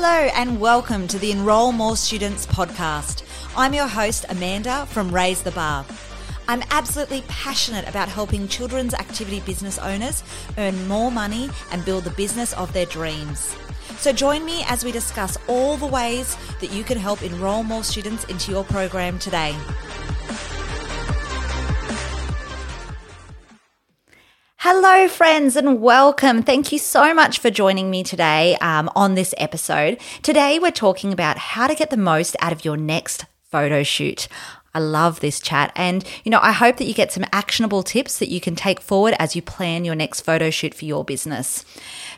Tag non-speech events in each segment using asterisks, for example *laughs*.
Hello, and welcome to the Enroll More Students podcast. I'm your host, Amanda from Raise the Bar. I'm absolutely passionate about helping children's activity business owners earn more money and build the business of their dreams. So join me as we discuss all the ways that you can help enroll more students into your program today. Hello, friends, and welcome. Thank you so much for joining me today um, on this episode. Today, we're talking about how to get the most out of your next photo shoot. I love this chat. And, you know, I hope that you get some actionable tips that you can take forward as you plan your next photo shoot for your business.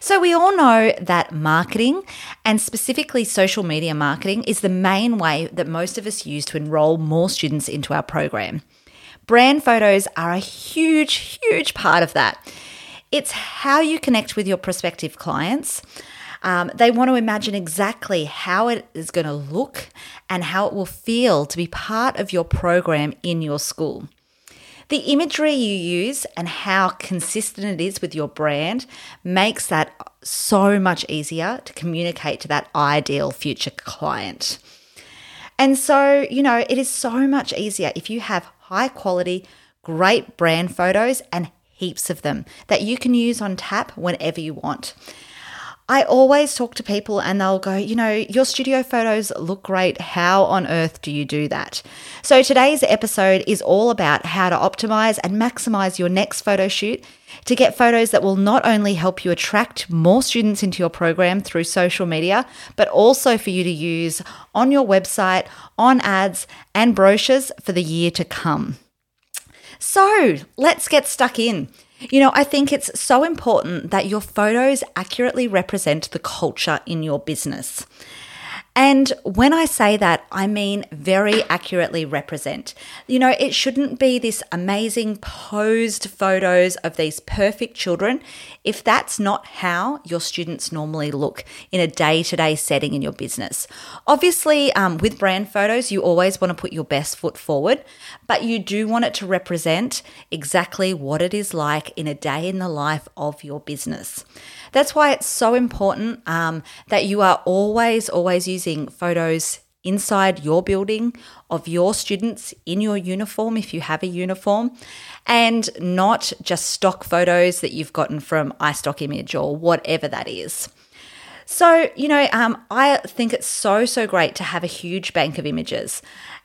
So, we all know that marketing and specifically social media marketing is the main way that most of us use to enroll more students into our program. Brand photos are a huge, huge part of that. It's how you connect with your prospective clients. Um, they want to imagine exactly how it is going to look and how it will feel to be part of your program in your school. The imagery you use and how consistent it is with your brand makes that so much easier to communicate to that ideal future client. And so, you know, it is so much easier if you have high quality, great brand photos and heaps of them that you can use on tap whenever you want. I always talk to people and they'll go, you know, your studio photos look great. How on earth do you do that? So today's episode is all about how to optimize and maximize your next photo shoot to get photos that will not only help you attract more students into your program through social media, but also for you to use on your website, on ads, and brochures for the year to come. So let's get stuck in. You know, I think it's so important that your photos accurately represent the culture in your business. And when I say that, I mean very accurately represent. You know, it shouldn't be this amazing posed photos of these perfect children if that's not how your students normally look in a day to day setting in your business. Obviously, um, with brand photos, you always want to put your best foot forward, but you do want it to represent exactly what it is like in a day in the life of your business. That's why it's so important um, that you are always, always using photos inside your building of your students in your uniform if you have a uniform and not just stock photos that you've gotten from iStock Image or whatever that is. So, you know, um, I think it's so, so great to have a huge bank of images.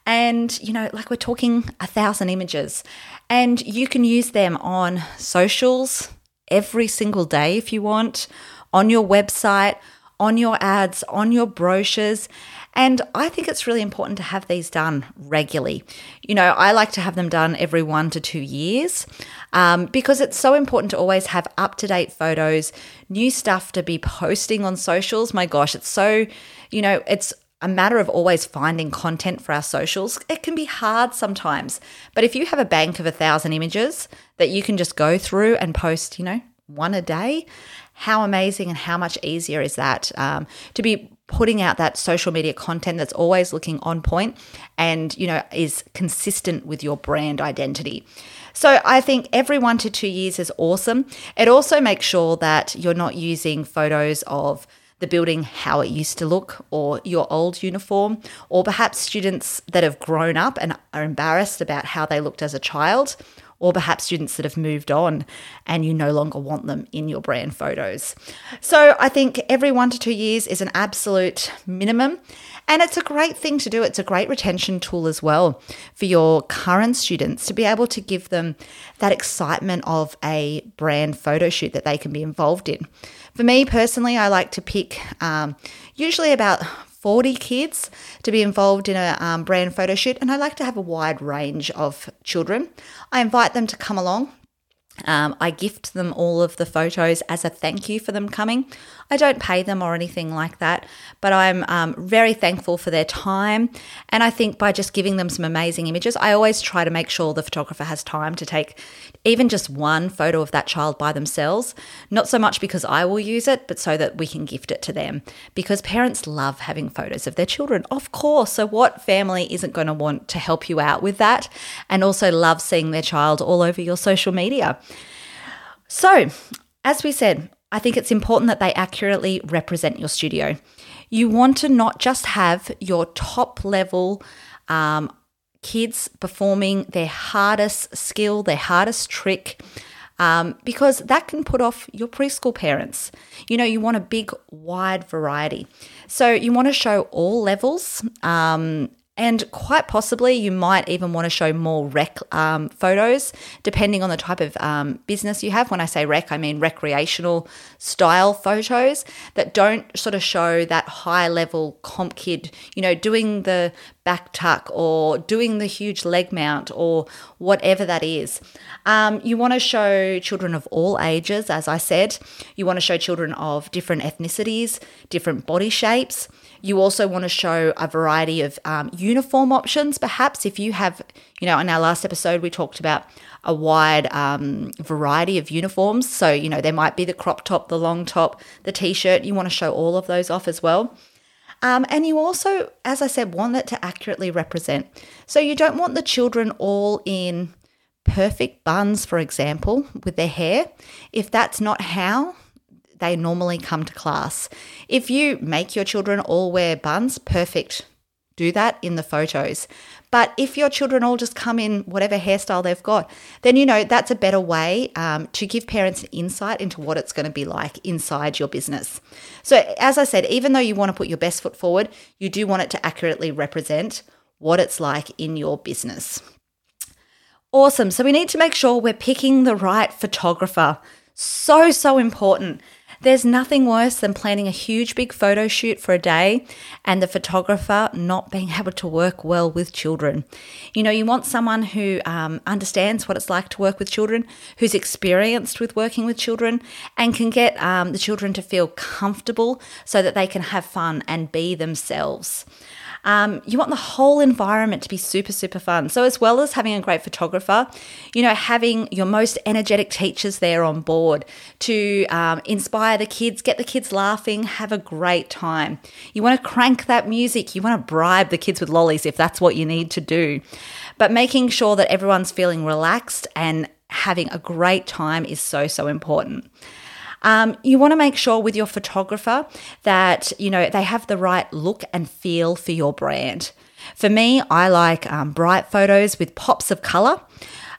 And, you know, like we're talking a thousand images, and you can use them on socials, every single day if you want, on your website, on your ads, on your brochures. And I think it's really important to have these done regularly. You know, I like to have them done every one to two years um, because it's so important to always have up to date photos, new stuff to be posting on socials. My gosh, it's so, you know, it's a matter of always finding content for our socials. It can be hard sometimes, but if you have a bank of a thousand images that you can just go through and post, you know, one a day, how amazing and how much easier is that um, to be putting out that social media content that's always looking on point and you know is consistent with your brand identity so I think every one to two years is awesome. It also makes sure that you're not using photos of the building how it used to look or your old uniform, or perhaps students that have grown up and are embarrassed about how they looked as a child, or perhaps students that have moved on and you no longer want them in your brand photos. So I think every one to two years is an absolute minimum. And it's a great thing to do. It's a great retention tool as well for your current students to be able to give them that excitement of a brand photo shoot that they can be involved in. For me personally, I like to pick um, usually about 40 kids to be involved in a um, brand photo shoot, and I like to have a wide range of children. I invite them to come along um, I gift them all of the photos as a thank you for them coming. I don't pay them or anything like that, but I'm um, very thankful for their time. And I think by just giving them some amazing images, I always try to make sure the photographer has time to take even just one photo of that child by themselves. Not so much because I will use it, but so that we can gift it to them. Because parents love having photos of their children, of course. So, what family isn't going to want to help you out with that and also love seeing their child all over your social media? So, as we said, I think it's important that they accurately represent your studio. You want to not just have your top level um, kids performing their hardest skill, their hardest trick, um, because that can put off your preschool parents. You know, you want a big, wide variety. So you want to show all levels. Um, and quite possibly, you might even want to show more rec um, photos, depending on the type of um, business you have. When I say rec, I mean recreational style photos that don't sort of show that high level comp kid, you know, doing the back tuck or doing the huge leg mount or whatever that is. Um, you want to show children of all ages, as I said. You want to show children of different ethnicities, different body shapes. You also want to show a variety of um, uniform options. Perhaps if you have, you know, in our last episode, we talked about a wide um, variety of uniforms. So, you know, there might be the crop top, the long top, the t shirt. You want to show all of those off as well. Um, and you also, as I said, want it to accurately represent. So you don't want the children all in perfect buns, for example, with their hair. If that's not how they normally come to class. If you make your children all wear buns, perfect. Do that in the photos. But if your children all just come in whatever hairstyle they've got, then you know that's a better way um, to give parents an insight into what it's going to be like inside your business. So, as I said, even though you want to put your best foot forward, you do want it to accurately represent what it's like in your business. Awesome. So, we need to make sure we're picking the right photographer. So, so important. There's nothing worse than planning a huge big photo shoot for a day and the photographer not being *laughs* able to work well with children. You know, you want someone who um, understands what it's like to work with children, who's experienced with working with children, and can get um, the children to feel comfortable so that they can have fun and be themselves. Um, you want the whole environment to be super, super fun. So, as well as having a great photographer, you know, having your most energetic teachers there on board to um, inspire the kids, get the kids laughing, have a great time. You want to crank that music. You want to bribe the kids with lollies if that's what you need to do. But making sure that everyone's feeling relaxed and having a great time is so, so important. Um, you want to make sure with your photographer that you know they have the right look and feel for your brand. For me, I like um, bright photos with pops of color.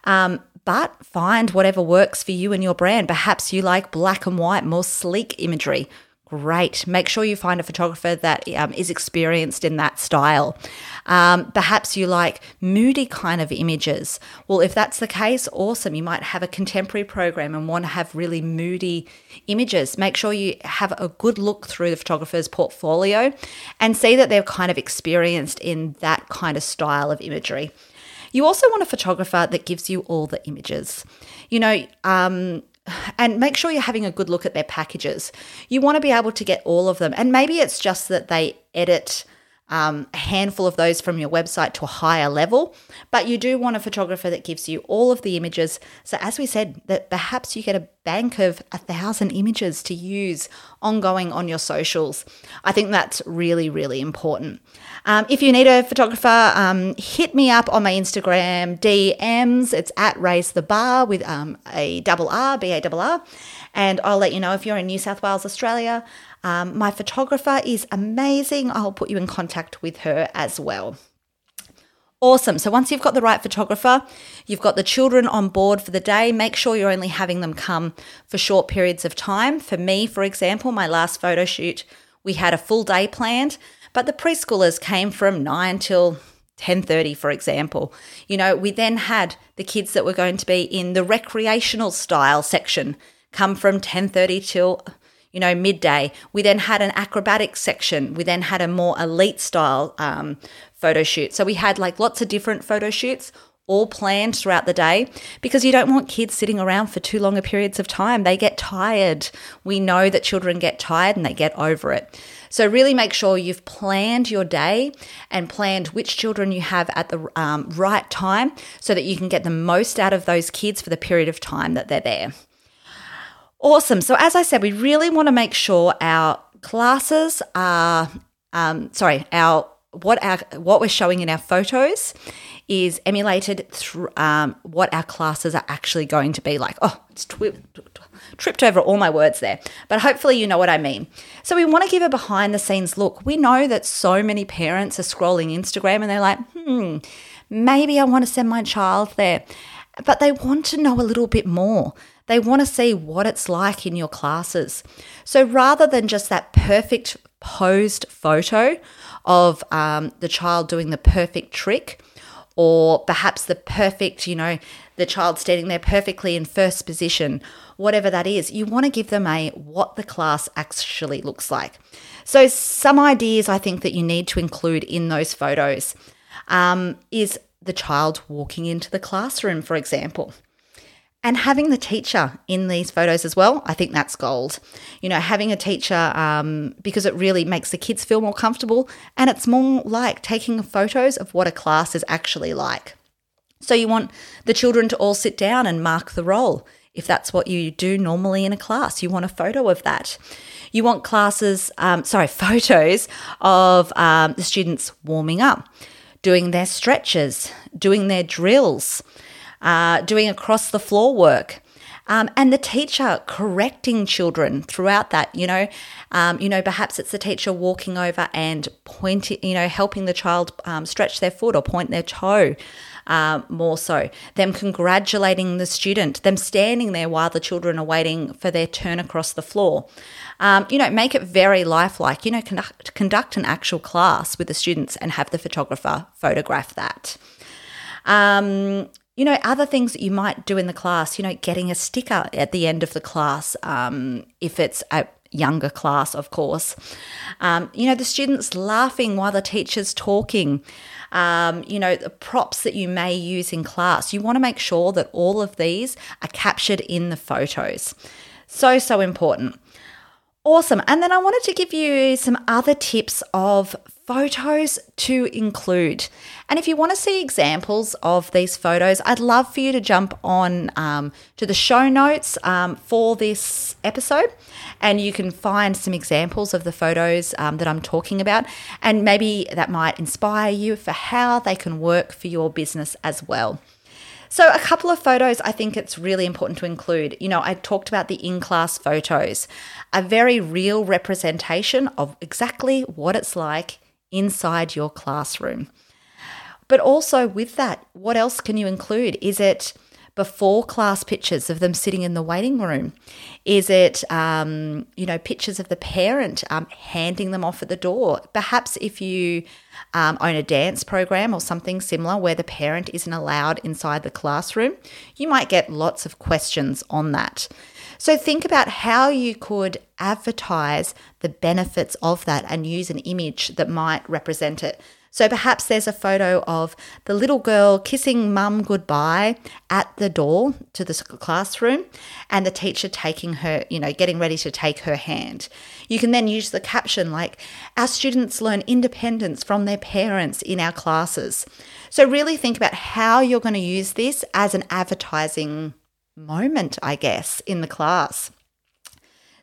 Um, but find whatever works for you and your brand. Perhaps you like black and white, more sleek imagery. Great. Make sure you find a photographer that um, is experienced in that style. Um, perhaps you like moody kind of images. Well, if that's the case, awesome. You might have a contemporary program and want to have really moody images. Make sure you have a good look through the photographer's portfolio and see that they're kind of experienced in that kind of style of imagery. You also want a photographer that gives you all the images. You know, um, and make sure you're having a good look at their packages. You want to be able to get all of them. And maybe it's just that they edit um, a handful of those from your website to a higher level, but you do want a photographer that gives you all of the images. So, as we said, that perhaps you get a bank of a thousand images to use ongoing on your socials. I think that's really, really important. Um, if you need a photographer, um, hit me up on my Instagram DMs. It's at raise the bar with um, a double R, B A double R, and I'll let you know if you're in New South Wales, Australia. Um, my photographer is amazing. I'll put you in contact with her as well. Awesome. So once you've got the right photographer, you've got the children on board for the day, make sure you're only having them come for short periods of time. For me, for example, my last photo shoot, we had a full day planned, but the preschoolers came from 9 till 10:30 for example. You know, we then had the kids that were going to be in the recreational style section come from 10:30 till you know, midday. We then had an acrobatic section. We then had a more elite style um, photo shoot. So we had like lots of different photo shoots all planned throughout the day because you don't want kids sitting around for too longer periods of time. They get tired. We know that children get tired and they get over it. So, really make sure you've planned your day and planned which children you have at the um, right time so that you can get the most out of those kids for the period of time that they're there. Awesome. So, as I said, we really want to make sure our classes are, um, sorry, our what our what we're showing in our photos is emulated through um, what our classes are actually going to be like. Oh, it's twi- tripped over all my words there, but hopefully you know what I mean. So we want to give a behind the scenes look. We know that so many parents are scrolling Instagram and they're like, hmm, maybe I want to send my child there, but they want to know a little bit more. They want to see what it's like in your classes. So rather than just that perfect posed photo of um, the child doing the perfect trick, or perhaps the perfect, you know, the child standing there perfectly in first position, whatever that is, you want to give them a what the class actually looks like. So, some ideas I think that you need to include in those photos um, is the child walking into the classroom, for example. And having the teacher in these photos as well, I think that's gold. You know, having a teacher um, because it really makes the kids feel more comfortable and it's more like taking photos of what a class is actually like. So you want the children to all sit down and mark the roll. If that's what you do normally in a class, you want a photo of that. You want classes, um, sorry, *laughs* photos of um, the students warming up, doing their stretches, doing their drills uh, doing across the floor work. Um, and the teacher correcting children throughout that, you know, um, you know, perhaps it's the teacher walking over and pointing, you know, helping the child um, stretch their foot or point their toe. Uh, more so, them congratulating the student, them standing there while the children are waiting for their turn across the floor. Um, you know, make it very lifelike. You know, conduct, conduct an actual class with the students and have the photographer photograph that. You know, other things that you might do in the class, you know, getting a sticker at the end of the class, um, if it's a younger class, of course. Um, you know, the students laughing while the teacher's talking. Um, you know, the props that you may use in class. You want to make sure that all of these are captured in the photos. So, so important. Awesome. And then I wanted to give you some other tips of photos to include. And if you want to see examples of these photos, I'd love for you to jump on um, to the show notes um, for this episode and you can find some examples of the photos um, that I'm talking about. And maybe that might inspire you for how they can work for your business as well. So, a couple of photos I think it's really important to include. You know, I talked about the in class photos, a very real representation of exactly what it's like inside your classroom. But also, with that, what else can you include? Is it before class pictures of them sitting in the waiting room? Is it, um, you know, pictures of the parent um, handing them off at the door? Perhaps if you um, own a dance program or something similar where the parent isn't allowed inside the classroom, you might get lots of questions on that. So think about how you could advertise the benefits of that and use an image that might represent it. So perhaps there's a photo of the little girl kissing mum goodbye at the door to the classroom and the teacher taking her, you know, getting ready to take her hand. You can then use the caption like, Our students learn independence from their parents in our classes. So really think about how you're going to use this as an advertising moment, I guess, in the class.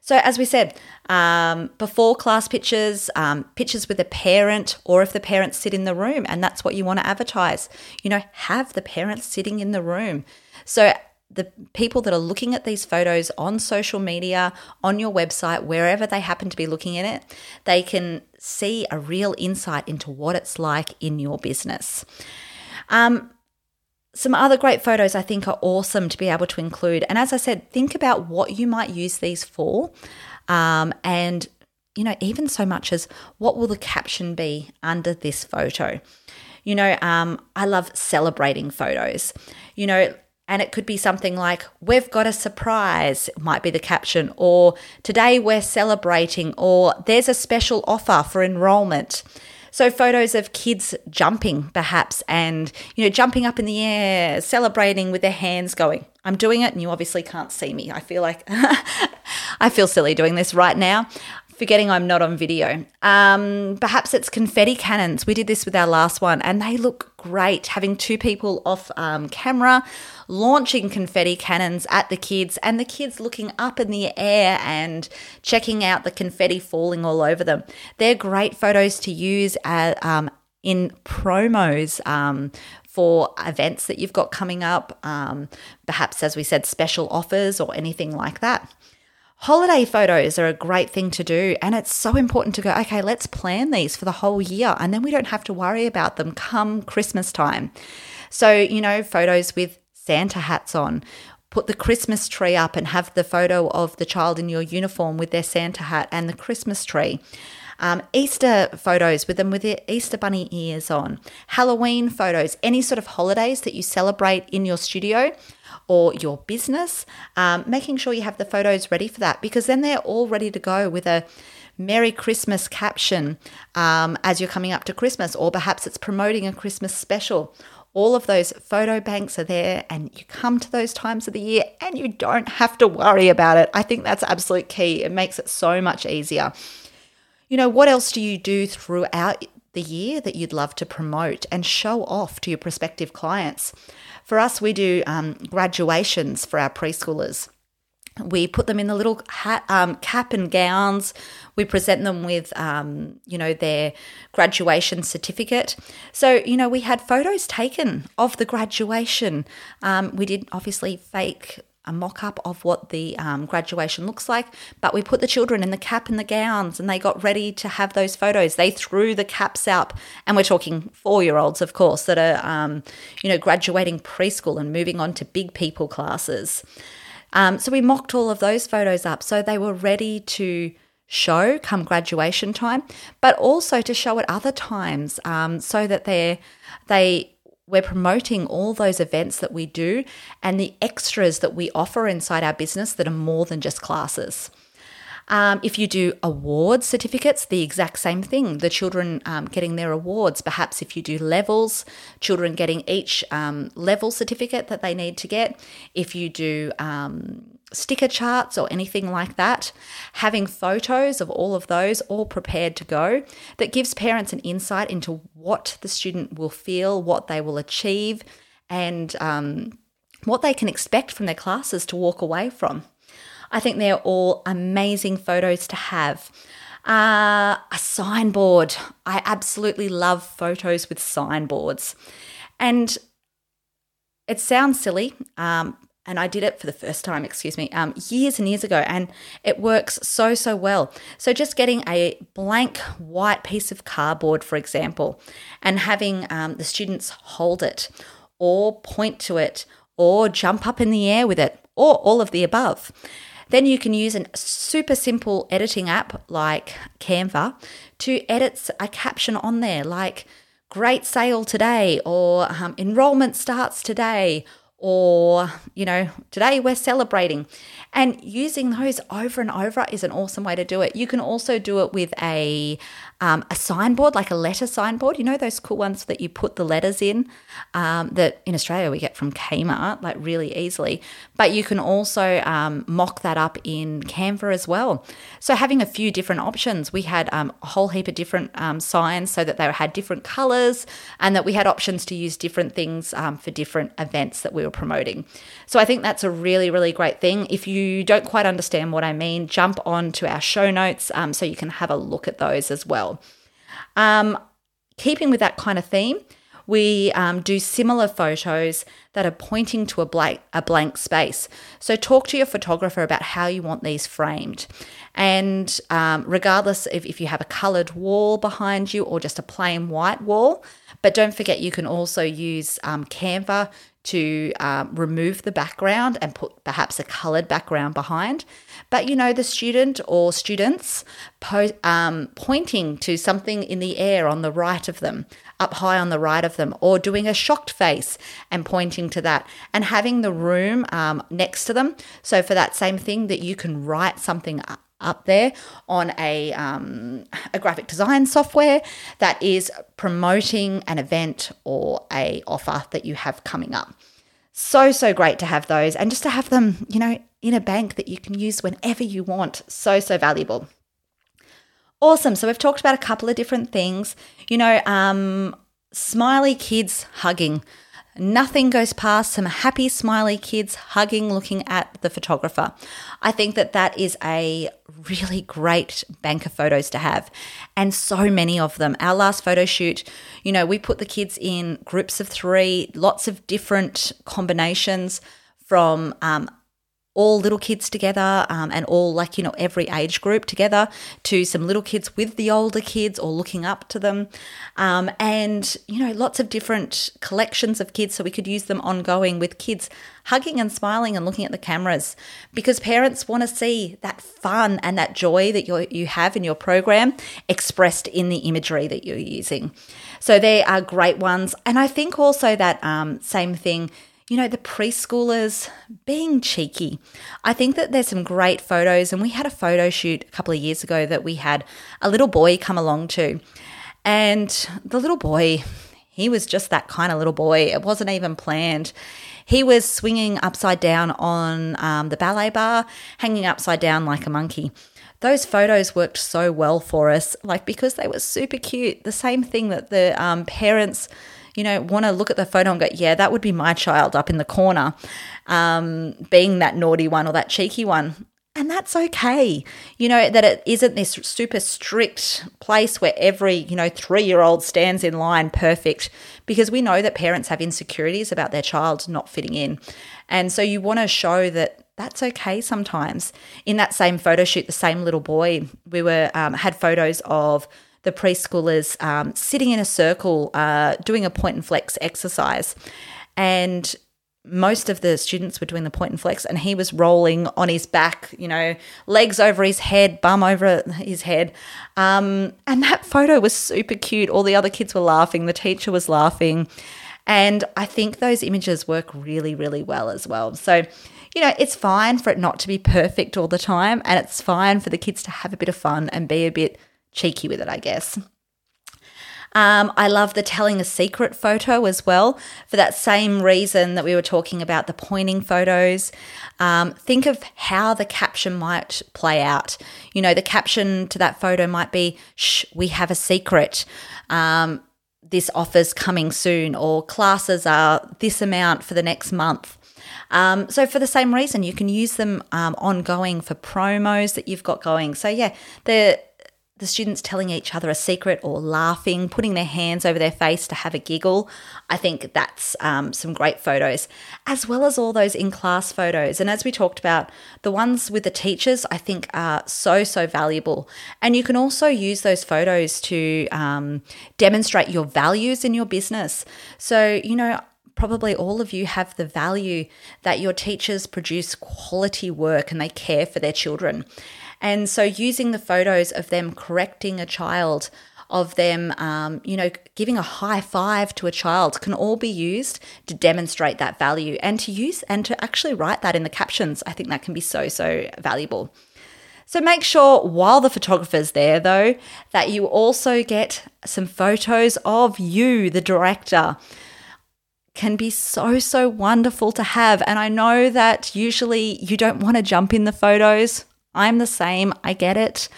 So, as we said, um, before class pictures, um, pictures with a parent, or if the parents sit in the room and that's what you want to advertise, you know, have the parents sitting in the room. So, the people that are looking at these photos on social media, on your website, wherever they happen to be looking at it, they can see a real insight into what it's like in your business. Um, some other great photos I think are awesome to be able to include. And as I said, think about what you might use these for. Um, and, you know, even so much as what will the caption be under this photo? You know, um, I love celebrating photos. You know, and it could be something like, We've got a surprise, might be the caption, or Today we're celebrating, or There's a special offer for enrollment. So photos of kids jumping, perhaps, and you know, jumping up in the air, celebrating with their hands going. I'm doing it, and you obviously can't see me. I feel like *laughs* I feel silly doing this right now forgetting I'm not on video. Um, perhaps it's confetti cannons. We did this with our last one, and they look great. Having two people off um, camera launching confetti cannons at the kids, and the kids looking up in the air and checking out the confetti falling all over them. They're great photos to use at, um, in promos um, for events that you've got coming up, um, perhaps, as we said, special offers or anything like that. Holiday photos are a great thing to do, and it's so important to go, okay, let's plan these for the whole year, and then we don't have to worry about them come Christmas time. So, you know, photos with Santa hats on, put the Christmas tree up and have the photo of the child in your uniform with their Santa hat and the Christmas tree. Um, Easter photos with them with their Easter bunny ears on, Halloween photos, any sort of holidays that you celebrate in your studio or your business, um, making sure you have the photos ready for that because then they're all ready to go with a Merry Christmas caption um, as you're coming up to Christmas, or perhaps it's promoting a Christmas special. All of those photo banks are there, and you come to those times of the year and you don't have to worry about it. I think that's absolute key. It makes it so much easier. You know, what else do you do throughout the year that you'd love to promote and show off to your prospective clients? For us, we do um, graduations for our preschoolers. We put them in the little hat, um, cap and gowns. We present them with, um, you know, their graduation certificate. So, you know, we had photos taken of the graduation. Um, we did obviously fake a mock up of what the um, graduation looks like, but we put the children in the cap and the gowns and they got ready to have those photos. They threw the caps up, and we're talking four year olds, of course, that are, um, you know, graduating preschool and moving on to big people classes. Um, so we mocked all of those photos up so they were ready to show come graduation time, but also to show at other times um, so that they're they we're promoting all those events that we do and the extras that we offer inside our business that are more than just classes. Um, if you do award certificates, the exact same thing. The children um, getting their awards. Perhaps if you do levels, children getting each um, level certificate that they need to get. If you do um, sticker charts or anything like that, having photos of all of those all prepared to go that gives parents an insight into what the student will feel, what they will achieve, and um, what they can expect from their classes to walk away from. I think they're all amazing photos to have. Uh, a signboard. I absolutely love photos with signboards. And it sounds silly, um, and I did it for the first time, excuse me, um, years and years ago, and it works so, so well. So, just getting a blank white piece of cardboard, for example, and having um, the students hold it, or point to it, or jump up in the air with it, or all of the above. Then you can use a super simple editing app like Canva to edit a caption on there, like great sale today, or um, enrollment starts today, or, you know, today we're celebrating. And using those over and over is an awesome way to do it. You can also do it with a um, a signboard, like a letter signboard. You know those cool ones that you put the letters in um, that in Australia we get from Kmart, like really easily. But you can also um, mock that up in Canva as well. So having a few different options. We had um, a whole heap of different um, signs so that they had different colors and that we had options to use different things um, for different events that we were promoting. So I think that's a really, really great thing. If you don't quite understand what I mean, jump on to our show notes so you can have a look at those as well. Um, keeping with that kind of theme, we um, do similar photos that are pointing to a blank, a blank space. So, talk to your photographer about how you want these framed. And um, regardless if, if you have a coloured wall behind you or just a plain white wall, but don't forget you can also use um, Canva to um, remove the background and put perhaps a coloured background behind. But you know, the student or students po- um, pointing to something in the air on the right of them, up high on the right of them, or doing a shocked face and pointing to that, and having the room um, next to them. So, for that same thing, that you can write something up there on a, um, a graphic design software that is promoting an event or a offer that you have coming up. So, so great to have those and just to have them, you know, in a bank that you can use whenever you want. So, so valuable. Awesome. So, we've talked about a couple of different things. You know, um, smiley kids hugging Nothing goes past some happy, smiley kids hugging, looking at the photographer. I think that that is a really great bank of photos to have, and so many of them. Our last photo shoot, you know, we put the kids in groups of three, lots of different combinations from um, all little kids together um, and all like you know every age group together to some little kids with the older kids or looking up to them. Um, and you know lots of different collections of kids so we could use them ongoing with kids hugging and smiling and looking at the cameras because parents want to see that fun and that joy that you you have in your program expressed in the imagery that you're using. So they are great ones. And i think also that um, same thing you know, the preschoolers being cheeky. I think that there's some great photos, and we had a photo shoot a couple of years ago that we had a little boy come along to. And the little boy, he was just that kind of little boy. It wasn't even planned. He was swinging upside down on um, the ballet bar, hanging upside down like a monkey those photos worked so well for us, like because they were super cute. The same thing that the um, parents you know, want to look at the photo and go, yeah, that would be my child up in the corner, um, being that naughty one or that cheeky one. And that's okay. You know, that it isn't this super strict place where every, you know, three year old stands in line perfect because we know that parents have insecurities about their child not fitting in. And so you want to show that that's okay sometimes. In that same photo shoot, the same little boy, we were um, had photos of the preschoolers um, sitting in a circle uh, doing a point and flex exercise. And most of the students were doing the point and flex, and he was rolling on his back, you know, legs over his head, bum over his head. Um, and that photo was super cute. All the other kids were laughing, the teacher was laughing. And I think those images work really, really well as well. So, you know, it's fine for it not to be perfect all the time, and it's fine for the kids to have a bit of fun and be a bit cheeky with it, I guess. Um, I love the telling a secret photo as well, for that same reason that we were talking about the pointing photos. Um, think of how the caption might play out. You know, the caption to that photo might be, Shh, we have a secret. Um, this offer's coming soon, or classes are this amount for the next month. Um, so, for the same reason, you can use them um, ongoing for promos that you've got going. So, yeah, the the students telling each other a secret or laughing, putting their hands over their face to have a giggle. I think that's um, some great photos, as well as all those in class photos. And as we talked about, the ones with the teachers, I think are so, so valuable. And you can also use those photos to um, demonstrate your values in your business. So, you know, probably all of you have the value that your teachers produce quality work and they care for their children. And so, using the photos of them correcting a child, of them, um, you know, giving a high five to a child can all be used to demonstrate that value and to use and to actually write that in the captions. I think that can be so, so valuable. So make sure while the photographer's there, though, that you also get some photos of you, the director. Can be so, so wonderful to have. And I know that usually you don't want to jump in the photos. I'm the same, I get it.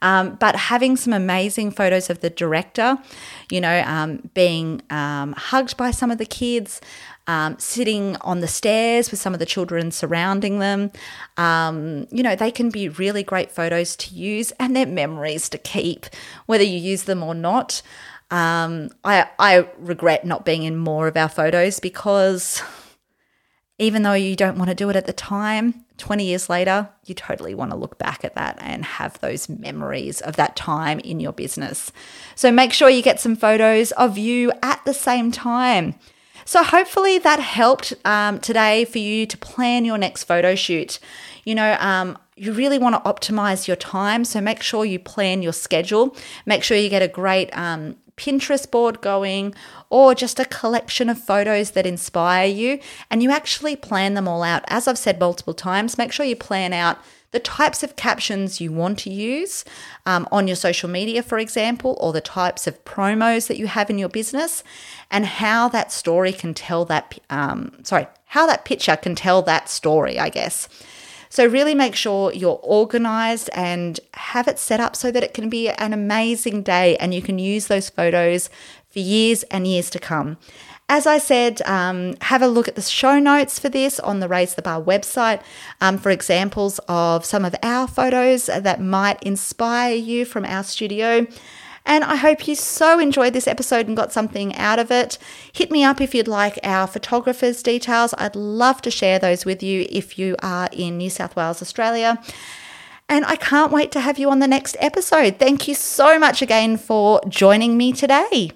Um, but having some amazing photos of the director, you know, um, being um, hugged by some of the kids, um, sitting on the stairs with some of the children surrounding them, um, you know, they can be really great photos to use and they're memories to keep, whether you use them or not. Um, I, I regret not being in more of our photos because even though you don't want to do it at the time, 20 years later, you totally want to look back at that and have those memories of that time in your business. So make sure you get some photos of you at the same time. So hopefully that helped um, today for you to plan your next photo shoot. You know, um, you really want to optimize your time. So make sure you plan your schedule. Make sure you get a great um, Pinterest board going or just a collection of photos that inspire you and you actually plan them all out. As I've said multiple times, make sure you plan out the types of captions you want to use um, on your social media, for example, or the types of promos that you have in your business, and how that story can tell that, um, sorry, how that picture can tell that story, I guess. So, really make sure you're organized and have it set up so that it can be an amazing day and you can use those photos for years and years to come. As I said, um, have a look at the show notes for this on the Raise the Bar website um, for examples of some of our photos that might inspire you from our studio. And I hope you so enjoyed this episode and got something out of it. Hit me up if you'd like our photographer's details. I'd love to share those with you if you are in New South Wales, Australia. And I can't wait to have you on the next episode. Thank you so much again for joining me today.